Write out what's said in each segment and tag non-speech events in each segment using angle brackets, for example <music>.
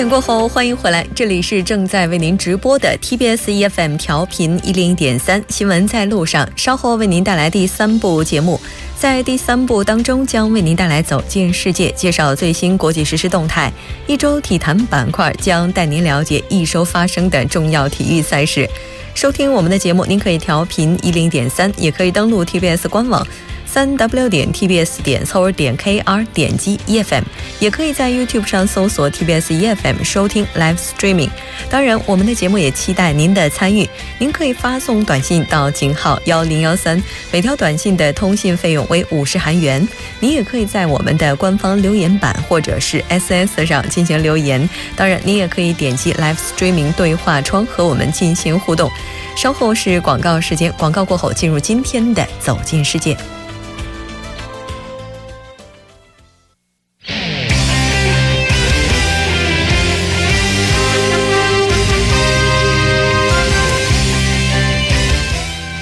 点过后，欢迎回来，这里是正在为您直播的 TBS EFM 调频一零点三新闻在路上，稍后为您带来第三部节目。在第三部当中，将为您带来走进世界，介绍最新国际实时动态。一周体坛板块将带您了解一周发生的重要体育赛事。收听我们的节目，您可以调频一零点三，也可以登录 TBS 官网。三 w 点 tbs 点 c o 点 kr 点击 efm，也可以在 YouTube 上搜索 TBS EFM 收听 Live Streaming。当然，我们的节目也期待您的参与。您可以发送短信到井号幺零幺三，每条短信的通信费用为五十韩元。您也可以在我们的官方留言板或者是 SS 上进行留言。当然，您也可以点击 Live Streaming 对话窗和我们进行互动。稍后是广告时间，广告过后进入今天的走进世界。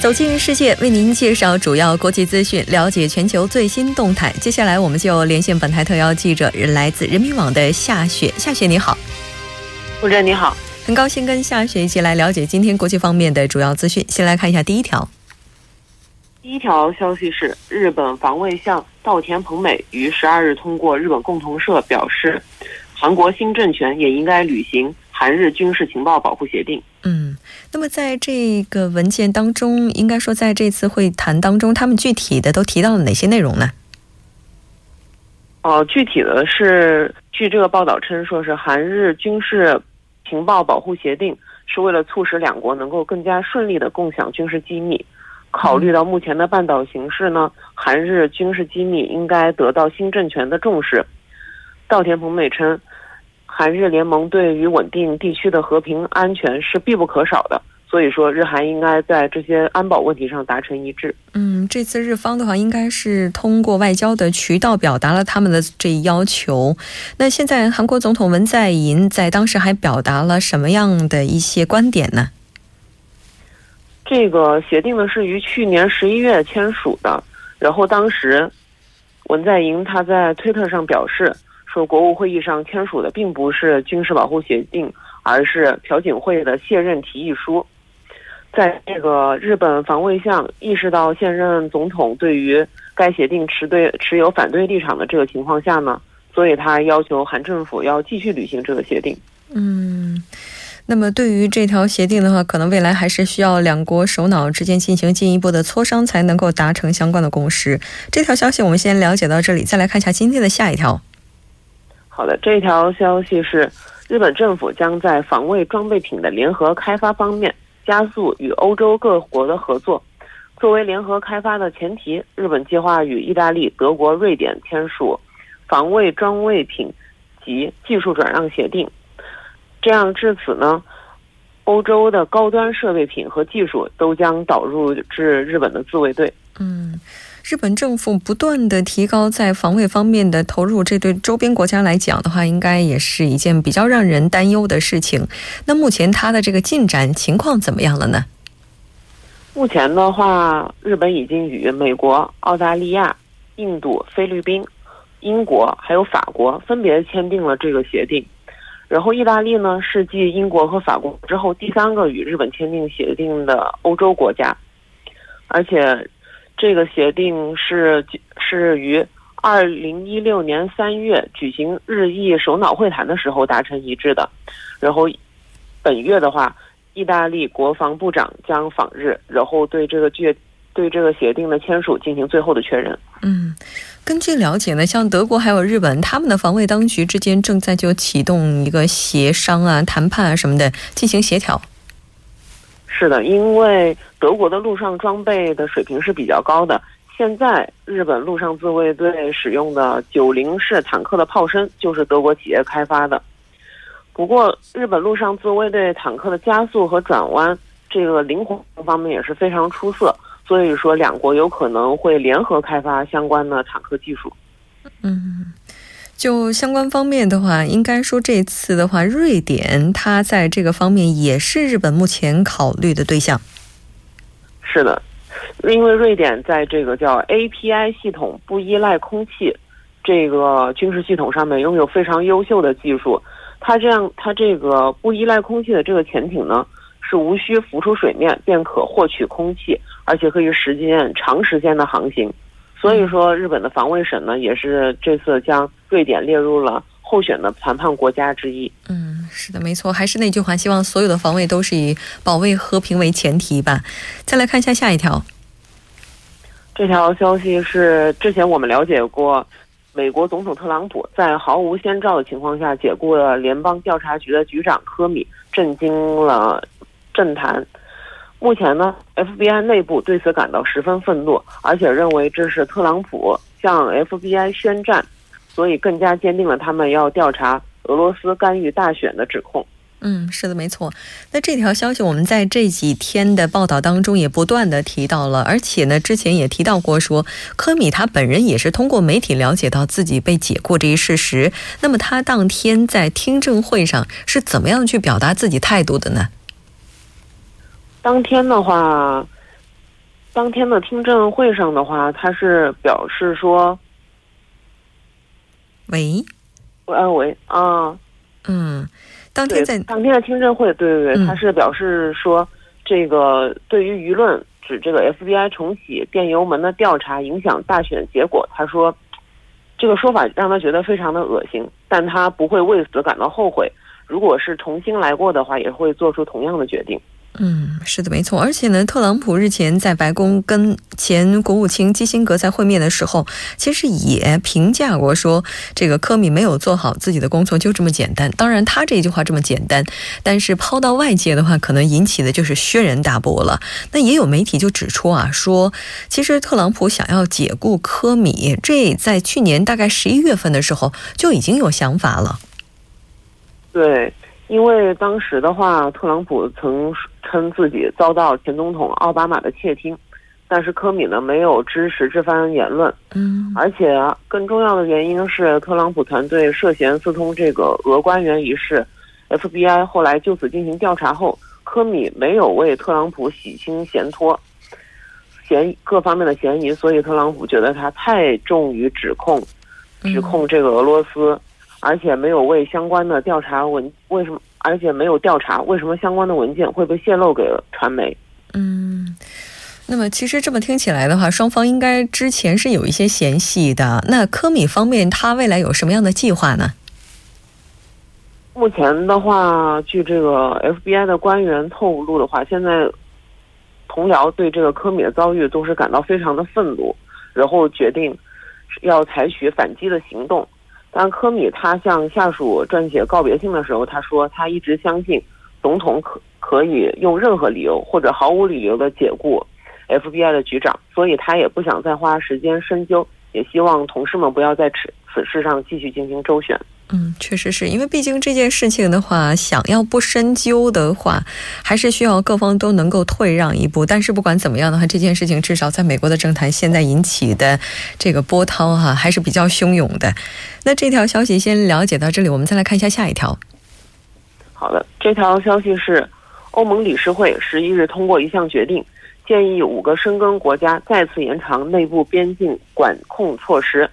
走进世界，为您介绍主要国际资讯，了解全球最新动态。接下来，我们就连线本台特邀记者，来自人民网的夏雪。夏雪，你好。主持人你好，很高兴跟夏雪一起来了解今天国际方面的主要资讯。先来看一下第一条。第一条消息是，日本防卫相稻田朋美于十二日通过日本共同社表示，韩国新政权也应该履行。韩日军事情报保护协定。嗯，那么在这个文件当中，应该说在这次会谈当中，他们具体的都提到了哪些内容呢？哦，具体的是，据这个报道称，说是韩日军事情报保护协定是为了促使两国能够更加顺利的共享军事机密。考虑到目前的半岛形势呢，韩日军事机密应该得到新政权的重视。稻田朋美称。韩日联盟对于稳定地区的和平安全是必不可少的，所以说日韩应该在这些安保问题上达成一致。嗯，这次日方的话应该是通过外交的渠道表达了他们的这一要求。那现在韩国总统文在寅在当时还表达了什么样的一些观点呢？这个协定呢是于去年十一月签署的，然后当时文在寅他在推特上表示。说国务会议上签署的并不是军事保护协定，而是朴槿惠的卸任提议书。在这个日本防卫相意识到现任总统对于该协定持对持有反对立场的这个情况下呢，所以他要求韩政府要继续履行这个协定。嗯，那么对于这条协定的话，可能未来还是需要两国首脑之间进行进一步的磋商，才能够达成相关的共识。这条消息我们先了解到这里，再来看一下今天的下一条。好的，这条消息是，日本政府将在防卫装备品的联合开发方面加速与欧洲各国的合作。作为联合开发的前提，日本计划与意大利、德国、瑞典签署防卫装备品及技术转让协定。这样至此呢，欧洲的高端设备品和技术都将导入至日本的自卫队。嗯。日本政府不断的提高在防卫方面的投入，这对周边国家来讲的话，应该也是一件比较让人担忧的事情。那目前它的这个进展情况怎么样了呢？目前的话，日本已经与美国、澳大利亚、印度、菲律宾、英国还有法国分别签订了这个协定。然后，意大利呢是继英国和法国之后第三个与日本签订协定的欧洲国家，而且。这个协定是是于二零一六年三月举行日意首脑会谈的时候达成一致的，然后本月的话，意大利国防部长将访日，然后对这个决对这个协定的签署进行最后的确认。嗯，根据了解呢，像德国还有日本，他们的防卫当局之间正在就启动一个协商啊、谈判啊什么的进行协调。是的，因为德国的陆上装备的水平是比较高的。现在日本陆上自卫队使用的九零式坦克的炮身就是德国企业开发的。不过，日本陆上自卫队坦克的加速和转弯这个灵活方面也是非常出色，所以说两国有可能会联合开发相关的坦克技术。嗯。就相关方面的话，应该说这次的话，瑞典它在这个方面也是日本目前考虑的对象。是的，因为瑞典在这个叫 API 系统不依赖空气这个军事系统上面拥有非常优秀的技术，它这样，它这个不依赖空气的这个潜艇呢，是无需浮出水面便可获取空气，而且可以实现长时间的航行。所以说，日本的防卫省呢，也是这次将瑞典列入了候选的谈判国家之一。嗯，是的，没错，还是那句话，希望所有的防卫都是以保卫和平为前提吧。再来看一下下一条。这条消息是之前我们了解过，美国总统特朗普在毫无先兆的情况下解雇了联邦调查局的局长科米，震惊了政坛。目前呢，FBI 内部对此感到十分愤怒，而且认为这是特朗普向 FBI 宣战，所以更加坚定了他们要调查俄罗斯干预大选的指控。嗯，是的，没错。那这条消息我们在这几天的报道当中也不断的提到了，而且呢，之前也提到过，说科米他本人也是通过媒体了解到自己被解雇这一事实。那么他当天在听证会上是怎么样去表达自己态度的呢？当天的话，当天的听证会上的话，他是表示说：“喂，喂喂啊，嗯。”当天在当天的听证会，对对对，他是表示说，这个对于舆论指这个 FBI 重启电油门的调查影响大选结果，他说，这个说法让他觉得非常的恶心，但他不会为此感到后悔。如果是重新来过的话，也会做出同样的决定。嗯，是的，没错。而且呢，特朗普日前在白宫跟前国务卿基辛格在会面的时候，其实也评价过说，这个科米没有做好自己的工作，就这么简单。当然，他这句话这么简单，但是抛到外界的话，可能引起的就是轩然大波了。那也有媒体就指出啊，说其实特朗普想要解雇科米，这在去年大概十一月份的时候就已经有想法了。对。因为当时的话，特朗普曾称自己遭到前总统奥巴马的窃听，但是科米呢没有支持这番言论。嗯，而且更重要的原因是，特朗普团队涉嫌私通这个俄官员一事，FBI 后来就此进行调查后，科米没有为特朗普洗清嫌脱，嫌各方面的嫌疑，所以特朗普觉得他太重于指控，指控这个俄罗斯。而且没有为相关的调查文为什么？而且没有调查为什么相关的文件会被泄露给传媒？嗯，那么其实这么听起来的话，双方应该之前是有一些嫌隙的。那科米方面，他未来有什么样的计划呢？目前的话，据这个 FBI 的官员透露的话，现在同僚对这个科米的遭遇都是感到非常的愤怒，然后决定要采取反击的行动。当科米他向下属撰写告别信的时候，他说他一直相信总统可可以用任何理由或者毫无理由的解雇 FBI 的局长，所以他也不想再花时间深究，也希望同事们不要在此此事上继续进行周旋。嗯，确实是因为毕竟这件事情的话，想要不深究的话，还是需要各方都能够退让一步。但是不管怎么样的话，这件事情至少在美国的政坛现在引起的这个波涛哈还是比较汹涌的。那这条消息先了解到这里，我们再来看一下下一条。好的，这条消息是欧盟理事会十一日通过一项决定，建议五个申根国家再次延长内部边境管控措施。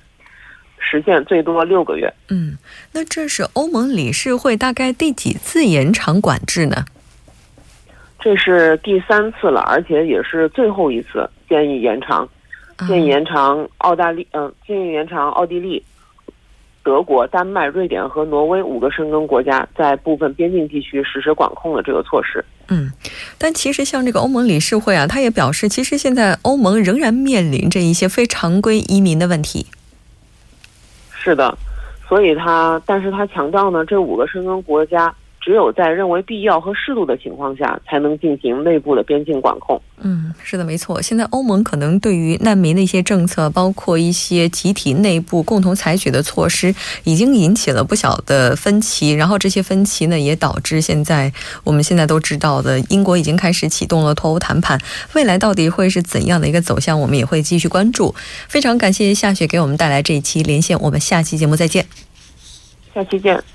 实现最多六个月。嗯，那这是欧盟理事会大概第几次延长管制呢？这是第三次了，而且也是最后一次建议延长。建议延长澳大利，嗯，建议延长奥地利、德国、丹麦、瑞典和挪威五个申根国家在部分边境地区实施管控的这个措施。嗯，但其实像这个欧盟理事会啊，他也表示，其实现在欧盟仍然面临着一些非常规移民的问题。是的，所以他，但是他强调呢，这五个申根国家。只有在认为必要和适度的情况下，才能进行内部的边境管控。嗯，是的，没错。现在欧盟可能对于难民的一些政策，包括一些集体内部共同采取的措施，已经引起了不小的分歧。然后这些分歧呢，也导致现在我们现在都知道的，英国已经开始启动了脱欧谈判。未来到底会是怎样的一个走向，我们也会继续关注。非常感谢夏雪给我们带来这一期连线，我们下期节目再见。下期见。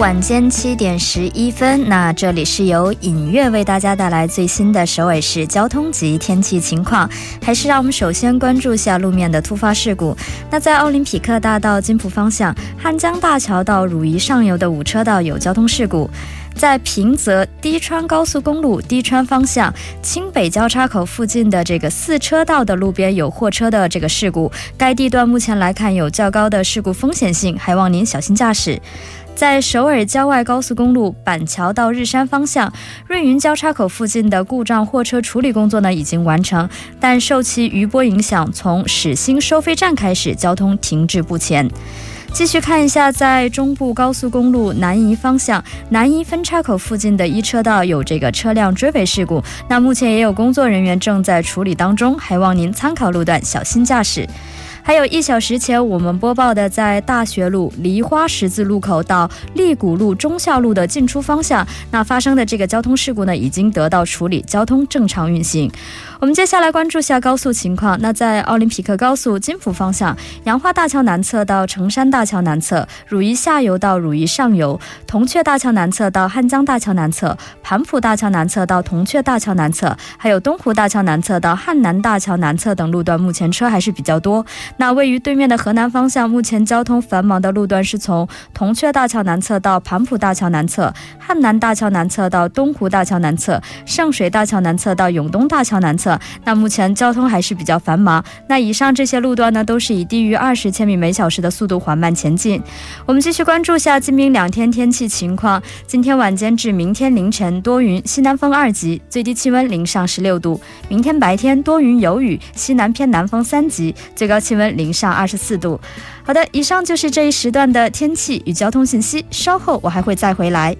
晚间七点十一分，那这里是由影月为大家带来最新的首尔市交通及天气情况。还是让我们首先关注下路面的突发事故。那在奥林匹克大道金浦方向汉江大桥到汝矣上游的五车道有交通事故。在平泽低川高速公路低川方向清北交叉口附近的这个四车道的路边有货车的这个事故，该地段目前来看有较高的事故风险性，还望您小心驾驶。在首尔郊外高速公路板桥到日山方向瑞云交叉口附近的故障货车处理工作呢已经完成，但受其余波影响，从始兴收费站开始交通停滞不前。继续看一下，在中部高速公路南移方向南移分叉口附近的一车道有这个车辆追尾事故，那目前也有工作人员正在处理当中，还望您参考路段，小心驾驶。还有一小时前，我们播报的在大学路梨花十字路口到立谷路中孝路的进出方向，那发生的这个交通事故呢，已经得到处理，交通正常运行。我们接下来关注下高速情况。那在奥林匹克高速金浦方向，杨花大桥南侧到成山大桥南侧，汝矣下游到汝矣上游，铜雀大桥南侧到汉江大桥南侧，盘浦大桥南侧到铜雀大桥南侧，还有东湖大桥南侧到汉南大桥南侧等路段，目前车还是比较多。那位于对面的河南方向，目前交通繁忙的路段是从铜雀大桥南侧到盘浦大桥南侧，汉南大桥南侧到东湖大桥南侧，圣水大桥南侧到永东大桥南侧。那目前交通还是比较繁忙。那以上这些路段呢，都是以低于二十千米每小时的速度缓慢前进。我们继续关注下今明两天天气情况。今天晚间至明天凌晨多云，西南风二级，最低气温零上十六度。明天白天多云有雨，西南偏南风三级，最高气温零上二十四度。好的，以上就是这一时段的天气与交通信息。稍后我还会再回来。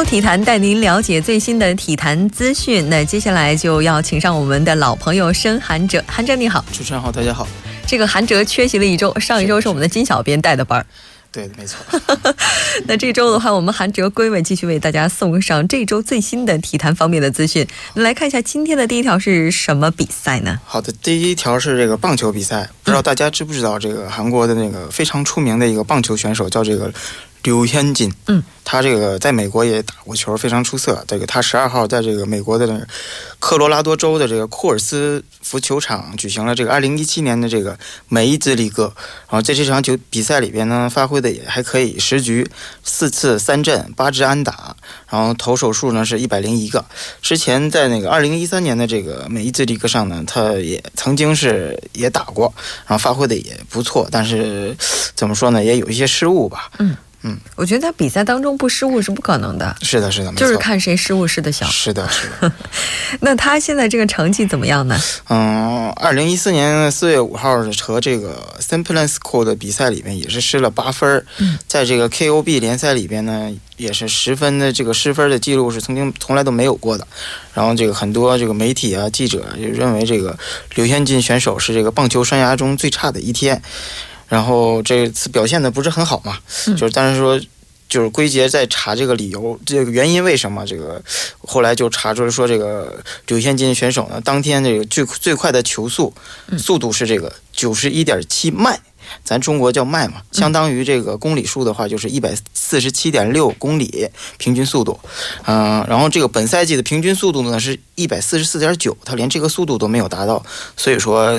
周体坛带您了解最新的体坛资讯。那接下来就要请上我们的老朋友申韩哲，韩哲你好，主持人好，大家好。这个韩哲缺席了一周，上一周是我们的金小编带的班儿。对，没错。<laughs> 那这周的话，我们韩哲归位继续为大家送上这周最新的体坛方面的资讯。来看一下今天的第一条是什么比赛呢？好的，第一条是这个棒球比赛，不知道大家知不知道这个韩国的那个非常出名的一个棒球选手叫这个。刘天金，嗯，他这个在美国也打过球，非常出色。这个他十二号在这个美国的科罗拉多州的这个库尔斯福球场举行了这个二零一七年的这个美伊兹里戈，然后在这场球比赛里边呢，发挥的也还可以，十局四次三振八支安打，然后投手数呢是一百零一个。之前在那个二零一三年的这个美伊兹里戈上呢，他也曾经是也打过，然后发挥的也不错，但是怎么说呢，也有一些失误吧，嗯。嗯，我觉得在比赛当中不失误是不可能的。是的，是的，就是看谁失误失的小。是的，是的。<laughs> 那他现在这个成绩怎么样呢？嗯，二零一四年四月五号和这个 s i m p l e n s c o 的比赛里面也是失了八分。嗯，在这个 KOB 联赛里边呢，也是十分的这个失分的记录是曾经从来都没有过的。然后这个很多这个媒体啊记者就认为这个刘先进选手是这个棒球生涯中最差的一天。然后这次表现的不是很好嘛，就是但是说，就是归结在查这个理由，这个原因为什么？这个后来就查出来说，这个柳先金选手呢，当天这个最最快的球速速度是这个九十一点七迈。咱中国叫迈嘛，相当于这个公里数的话，就是一百四十七点六公里平均速度。嗯，然后这个本赛季的平均速度呢是一百四十四点九，他连这个速度都没有达到，所以说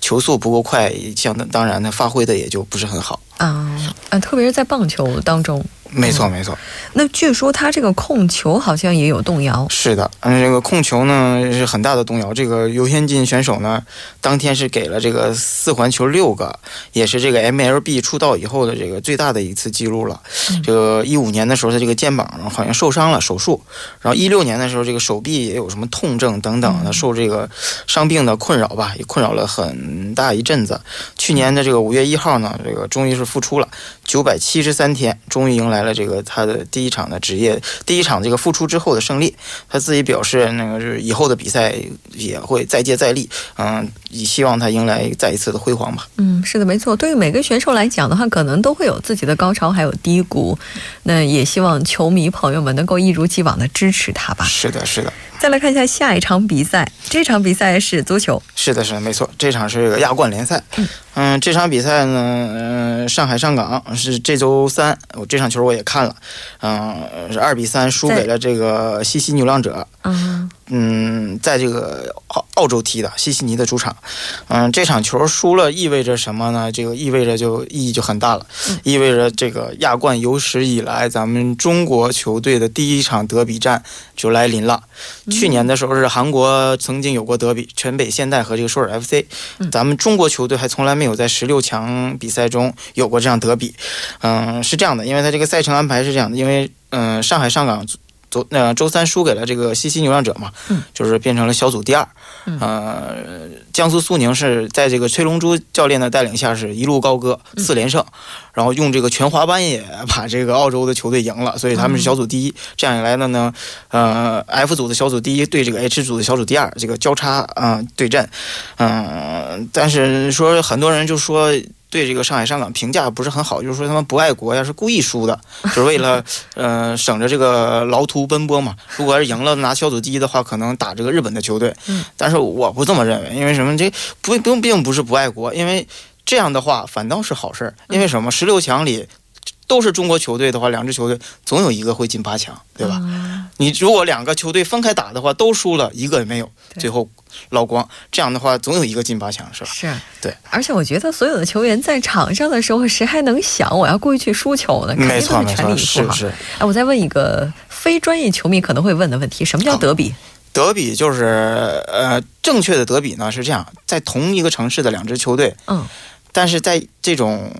球速不够快，相当当然呢发挥的也就不是很好。啊啊，特别是在棒球当中。没错，没错。那据说他这个控球好像也有动摇。是的，嗯，这个控球呢是很大的动摇。这个尤先进选手呢，当天是给了这个四环球六个，也是这个 MLB 出道以后的这个最大的一次记录了。这个一五年的时候，他这个肩膀好像受伤了，手术。然后一六年的时候，这个手臂也有什么痛症等等的，受这个伤病的困扰吧，也困扰了很大一阵子。去年的这个五月一号呢，这个终于是复出了，九百七十三天，终于迎来。来了这个他的第一场的职业第一场这个复出之后的胜利。他自己表示，那个是以后的比赛也会再接再厉，嗯，也希望他迎来再一次的辉煌吧。嗯，是的，没错。对于每个选手来讲的话，可能都会有自己的高潮，还有低谷。那也希望球迷朋友们能够一如既往的支持他吧。是的，是的。再来看一下下一场比赛，这场比赛是足球。是的，是的，没错，这场是个亚冠联赛。嗯，这场比赛呢，嗯，上海上港是这周三，我这场球我也看了，嗯，是二比三输给了这个西西牛浪者。嗯。嗯，在这个澳澳洲踢的西西尼的主场，嗯，这场球输了意味着什么呢？这个意味着就意义就很大了，意味着这个亚冠有史以来咱们中国球队的第一场德比战就来临了。去年的时候是韩国曾经有过德比，全北现代和这个首尔 FC，咱们中国球队还从来没有在十六强比赛中有过这样德比。嗯，是这样的，因为他这个赛程安排是这样的，因为嗯，上海上港。周那周三输给了这个西西牛郎者嘛，嗯，就是变成了小组第二。呃，江苏苏宁是在这个崔龙洙教练的带领下是一路高歌，四连胜，然后用这个全华班也把这个澳洲的球队赢了，所以他们是小组第一。这样一来的呢，呃，F 组的小组第一对这个 H 组的小组第二这个交叉啊对阵，嗯，但是说很多人就说。对这个上海上港评价不是很好，就是说他们不爱国呀，是故意输的，就是为了 <laughs> 呃省着这个劳途奔波嘛。如果要是赢了拿小组第一的话，可能打这个日本的球队。嗯，但是我不这么认为，因为什么？这不并并不是不爱国，因为这样的话反倒是好事儿。因为什么？十六强里。都是中国球队的话，两支球队总有一个会进八强，对吧？你如果两个球队分开打的话，都输了一个也没有，最后捞光。这样的话，总有一个进八强，是吧？是，对。而且我觉得所有的球员在场上的时候，谁还能想我要故意去输球呢？没错，没错，是是。哎，我再问一个非专业球迷可能会问的问题：什么叫德比？德比就是呃，正确的德比呢是这样，在同一个城市的两支球队，嗯，但是在这种。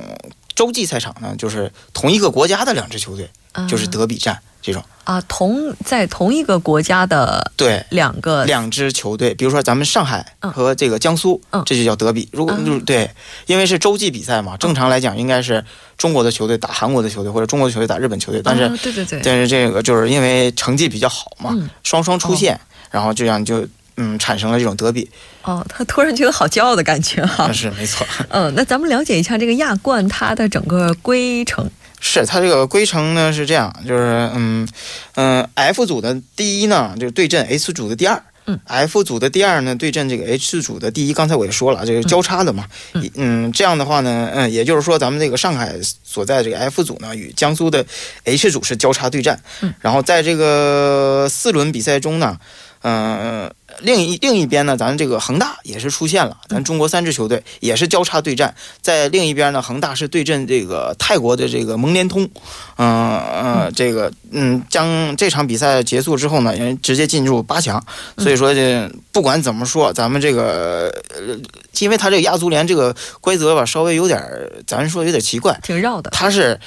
洲际赛场呢，就是同一个国家的两支球队，就是德比战这种。啊，同在同一个国家的对两个两支球队，比如说咱们上海和这个江苏，这就叫德比。如果对，因为是洲际比赛嘛，正常来讲应该是中国的球队打韩国的球队，或者中国的球队打日本球队，但是对对对，但是这个就是因为成绩比较好嘛，双双出现，然后这样就。嗯，产生了这种德比哦，他突然觉得好骄傲的感觉哈。是没错。嗯，那咱们了解一下这个亚冠它的整个规程。是它这个规程呢是这样，就是嗯嗯，F 组的第一呢就对阵 H 组的第二，嗯，F 组的第二呢对阵这个 H 组的第一。刚才我也说了，这个交叉的嘛。嗯，这样的话呢，嗯，也就是说咱们这个上海所在这个 F 组呢与江苏的 H 组是交叉对战。嗯，然后在这个四轮比赛中呢，嗯。另一另一边呢，咱这个恒大也是出现了，咱中国三支球队也是交叉对战。在另一边呢，恒大是对阵这个泰国的这个蒙联通，嗯嗯，这个嗯，将这场比赛结束之后呢，直接进入八强。所以说这不管怎么说，咱们这个，呃因为他这个亚足联这个规则吧，稍微有点，咱说有点奇怪，挺绕的。他是。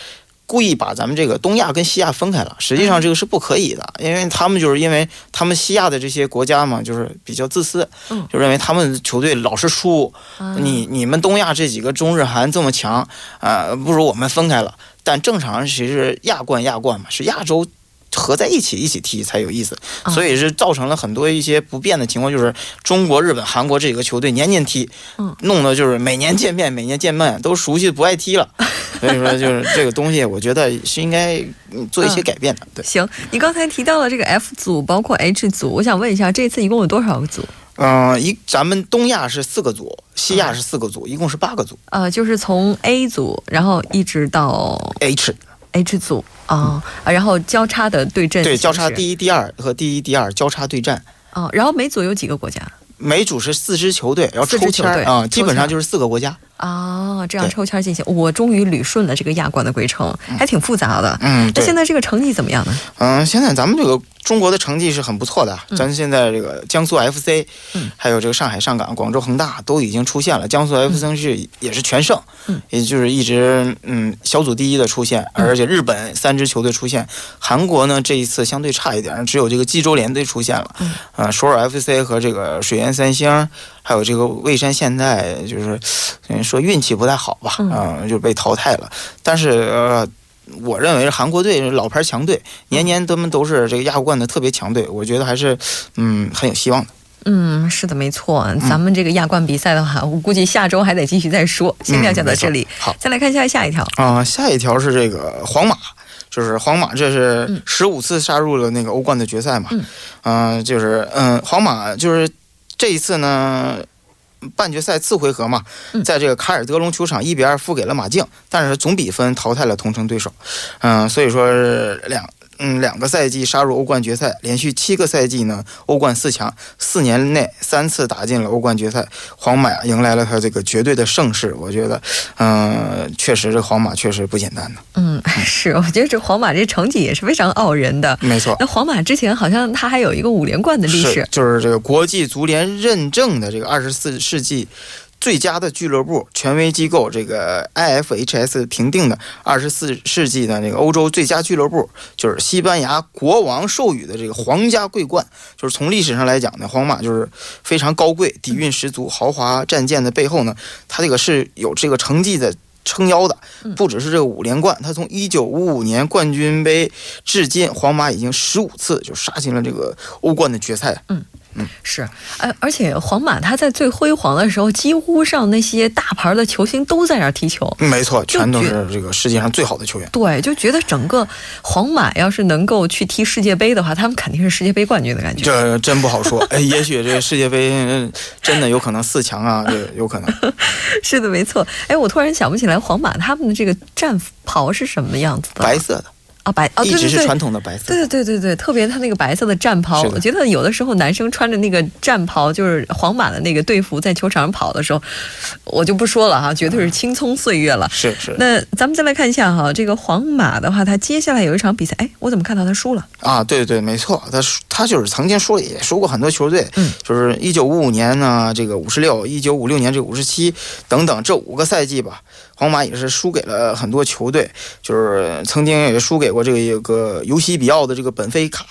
故意把咱们这个东亚跟西亚分开了，实际上这个是不可以的，因为他们就是因为他们西亚的这些国家嘛，就是比较自私，就认为他们球队老是输，你你们东亚这几个中日韩这么强啊，不如我们分开了。但正常其实亚冠亚冠嘛，是亚洲。合在一起一起踢才有意思，所以是造成了很多一些不便的情况，就是中国、日本、韩国这几个球队年年踢，弄得就是每年见面，每年见面都熟悉不爱踢了。<laughs> 所以说，就是这个东西，我觉得是应该做一些改变的。对，行，你刚才提到了这个 F 组，包括 H 组，我想问一下，这次一共有多少个组？嗯，一咱们东亚是四个组，西亚是四个组，一共是八个组。呃，就是从 A 组，然后一直到 H。H 组啊然后交叉的对阵，对交叉第一、第二和第一、第二交叉对战哦，然后每组有几个国家？每组是四支球队，然后抽签啊，基本上就是四个国家。啊，这样抽签进行，我终于捋顺了这个亚冠的规程，还挺复杂的。嗯，那现在这个成绩怎么样呢？嗯，现在咱们这个中国的成绩是很不错的。咱现在这个江苏 FC，嗯，还有这个上海上港、广州恒大都已经出现了。江苏 FC 是也是全胜，嗯，也就是一直嗯小组第一的出现，而且日本三支球队出现，韩国呢这一次相对差一点，只有这个济州联队出现了。嗯，啊，首尔 FC 和这个水原三星。还有这个蔚山现在，就是说运气不太好吧，嗯，就被淘汰了。但是呃，我认为韩国队老牌强队，年年他们都是这个亚冠的特别强队，我觉得还是嗯很有希望的。嗯，是的，没错。咱们这个亚冠比赛的话，我估计下周还得继续再说。先了解到这里，好，再来看一下下一条啊，下一条是这个皇马，就是皇马，这是十五次杀入了那个欧冠的决赛嘛？嗯，就是嗯，皇马就是这一次呢。半决赛次回合嘛，在这个卡尔德隆球场一比二负给了马竞，但是总比分淘汰了同城对手。嗯，所以说两。嗯，两个赛季杀入欧冠决赛，连续七个赛季呢，欧冠四强，四年内三次打进了欧冠决赛，皇马迎来了他这个绝对的盛世。我觉得，嗯，确实这皇马确实不简单的。嗯，<laughs> 是，我觉得这皇马这成绩也是非常傲人的。没错，那皇马之前好像他还有一个五连冠的历史，就是这个国际足联认证的这个二十四世纪。最佳的俱乐部权威机构这个 IFHS 评定的二十四世纪的那个欧洲最佳俱乐部，就是西班牙国王授予的这个皇家桂冠。就是从历史上来讲呢，皇马就是非常高贵、底蕴十足、豪华战舰的背后呢，它这个是有这个成绩的撑腰的。不只是这个五连冠，它从一九五五年冠军杯至今，皇马已经十五次就杀进了这个欧冠的决赛。嗯。是，而而且皇马他在最辉煌的时候，几乎上那些大牌的球星都在那儿踢球。没错，全都是这个世界上最好的球员。对，就觉得整个皇马要是能够去踢世界杯的话，他们肯定是世界杯冠军的感觉。这真不好说，哎，也许这个世界杯真的有可能四强啊，这有可能。<laughs> 是的，没错。哎，我突然想不起来皇马他们的这个战袍是什么样子的，白色的。白哦，一直是传统的白色。对对对对对，特别他那个白色的战袍，我觉得有的时候男生穿着那个战袍，就是皇马的那个队服，在球场上跑的时候，我就不说了哈，绝对是青葱岁月了。是是。那咱们再来看一下哈，这个皇马的话，他接下来有一场比赛，哎，我怎么看到他输了？啊，对对，没错，他他就是曾经输了，也输过很多球队，嗯，就是一九五五年呢，这个五十六，一九五六年这五十七等等这五个赛季吧。皇马也是输给了很多球队，就是曾经也输给过这个一个尤西比奥的这个本菲卡，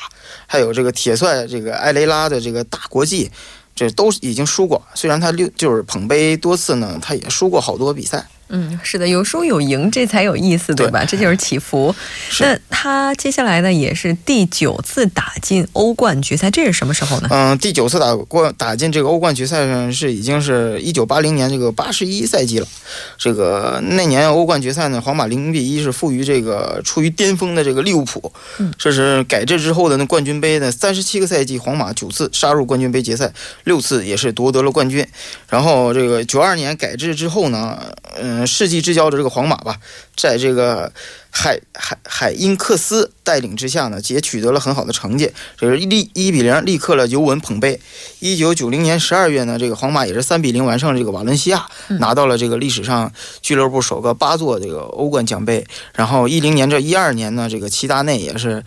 还有这个铁帅这个埃雷拉的这个大国际，这都已经输过。虽然他六就是捧杯多次呢，他也输过好多比赛。嗯，是的，有输有赢，这才有意思，对吧？这就是起伏。那他接下来呢，也是第九次打进欧冠决赛，这是什么时候呢？嗯，第九次打过打进这个欧冠决赛呢，是已经是一九八零年这个八十一赛季了。这个那年欧冠决赛呢，皇马零比一是负于这个处于巅峰的这个利物浦。嗯，这是改制之后的那冠军杯的三十七个赛季，皇马九次杀入冠军杯决赛，六次也是夺得了冠军。然后这个九二年改制之后呢，嗯。世纪之交的这个皇马吧，在这个海海海因克斯带领之下呢，也取得了很好的成绩。就是一一比零力克了尤文捧杯。一九九零年十二月呢，这个皇马也是三比零完胜这个瓦伦西亚，拿到了这个历史上俱乐部首个八座这个欧冠奖杯。然后一零年这一二年呢，这个齐达内也是，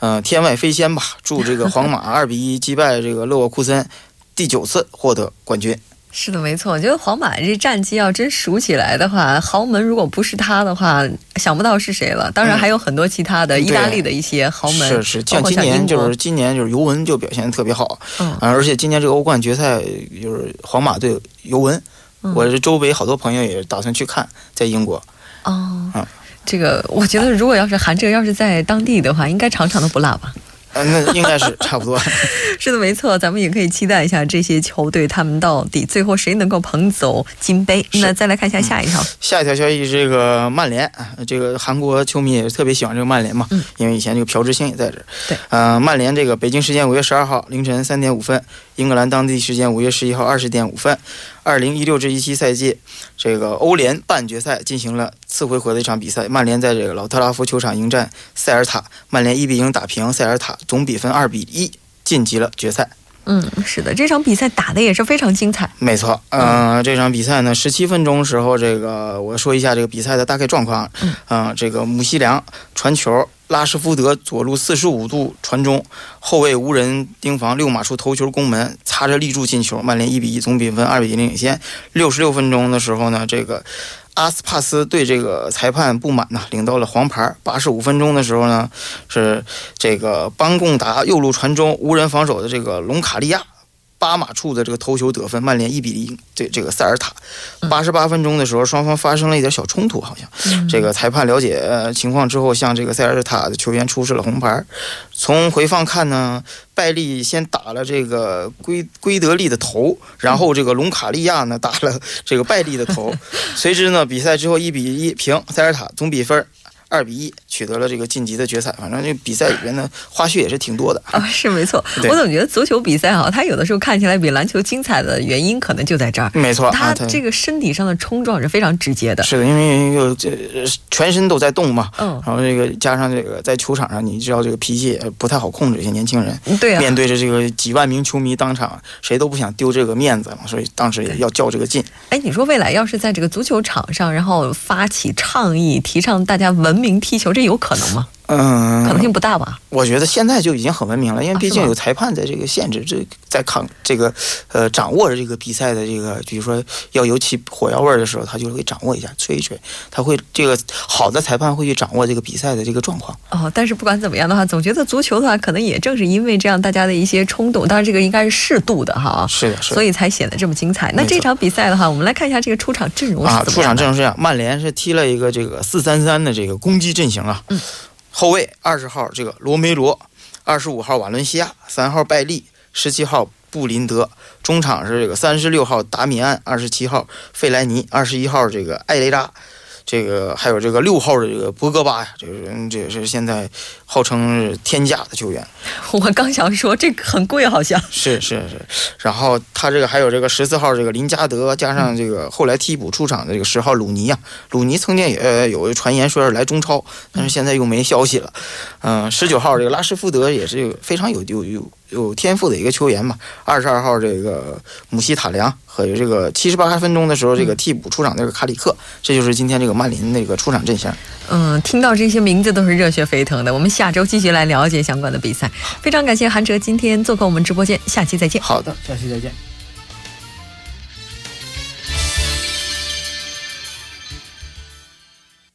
呃，天外飞仙吧，助这个皇马 <laughs> 二比一击败这个勒沃库森，第九次获得冠军。是的，没错。我觉得皇马这战绩要真数起来的话，豪门如果不是他的话，想不到是谁了。当然还有很多其他的意大利的一些豪门，是是。像今年就是今年就是尤文就表现的特别好，嗯，而且今年这个欧冠决赛就是皇马对尤文，我这周围好多朋友也打算去看，在英国。哦，嗯，这个我觉得如果要是韩哲要是在当地的话，应该场场都不落吧。嗯，那应该是差不多。<laughs> 是的，没错，咱们也可以期待一下这些球队，他们到底最后谁能够捧走金杯。那再来看一下下一条。下一条消息，这个曼联，这个韩国球迷也是特别喜欢这个曼联嘛，因为以前这个朴智星也在这儿。对，呃，曼联这个北京时间五月十二号凌晨三点五分，英格兰当地时间五月十一号二十点五分。二零一六至一七赛季，这个欧联半决赛进行了次回合的一场比赛。曼联在这个老特拉福球场迎战塞尔塔，曼联一比零打平塞尔塔，总比分二比一晋级了决赛。嗯，是的，这场比赛打的也是非常精彩。没错，嗯，这场比赛呢，十七分钟时候，这个我说一下这个比赛的大概状况。嗯，这个姆希良传球，拉什福德左路四十五度传中，后卫无人盯防，六码处头球攻门，擦着立柱进球，曼联一比一总比分二比零领先。六十六分钟的时候呢，这个。阿斯帕斯对这个裁判不满呢，领到了黄牌。八十五分钟的时候呢，是这个邦贡达右路传中，无人防守的这个隆卡利亚八马处的这个头球得分，曼联一比零对这个塞尔塔。八十八分钟的时候，双方发生了一点小冲突，好像这个裁判了解情况之后，向这个塞尔塔的球员出示了红牌。从回放看呢，拜利先打了这个圭圭德利的头，然后这个隆卡利亚呢打了这个拜利的头。<laughs> 随之呢，比赛之后一比一平，塞尔塔总比分。二比一取得了这个晋级的决赛，反正这比赛里边呢花絮也是挺多的啊，是没错。<laughs> 我总觉得足球比赛啊，它有的时候看起来比篮球精彩的原因可能就在这儿。没错，它这个身体上的冲撞是非常直接的。是的，因为有这全身都在动嘛，嗯，然后这个加上这个在球场上，你知道这个脾气不太好控制，一些年轻人，对啊，面对着这个几万名球迷，当场谁都不想丢这个面子嘛，所以当时也要较这个劲。哎，你说未来要是在这个足球场上，然后发起倡议，提倡大家文明踢球，这有？可能吗？嗯，可能性不大吧。我觉得现在就已经很文明了，因为毕竟有裁判在这个限制，这在抗这个呃掌握着这个比赛的这个，比如说要有起火药味的时候，他就会掌握一下，吹一吹，他会这个好的裁判会去掌握这个比赛的这个状况。哦，但是不管怎么样的话，总觉得足球的话，可能也正是因为这样，大家的一些冲动，当然这个应该是适度的哈，是的，是的，所以才显得这么精彩。那这场比赛的话，我们来看一下这个出场阵容啊，出场阵容是这样，曼联是踢了一个这个四三三的这个攻击阵型啊。嗯。后卫二十号这个罗梅罗，二十五号瓦伦西亚，三号拜利，十七号布林德。中场是这个三十六号达米安，二十七号费莱尼，二十一号这个艾雷拉。这个还有这个六号的这个博格巴呀，这个人这也是现在号称是天价的球员。<laughs> 我刚想说这个很贵，好像是是是。然后他这个还有这个十四号这个林加德，加上这个后来替补出场的这个十号鲁尼呀，鲁尼曾经也有传言说是来中超，但是现在又没消息了。嗯，十九号这个拉什福德也是非常有有有有天赋的一个球员嘛。二十二号这个姆希塔良和这个七十八分钟的时候这个替补出场的这个卡里克，这就是今天这个。曼联那个出场阵型，嗯，听到这些名字都是热血沸腾的。我们下周继续来了解相关的比赛。非常感谢韩哲今天做客我们直播间，下期再见。好的，下期再见。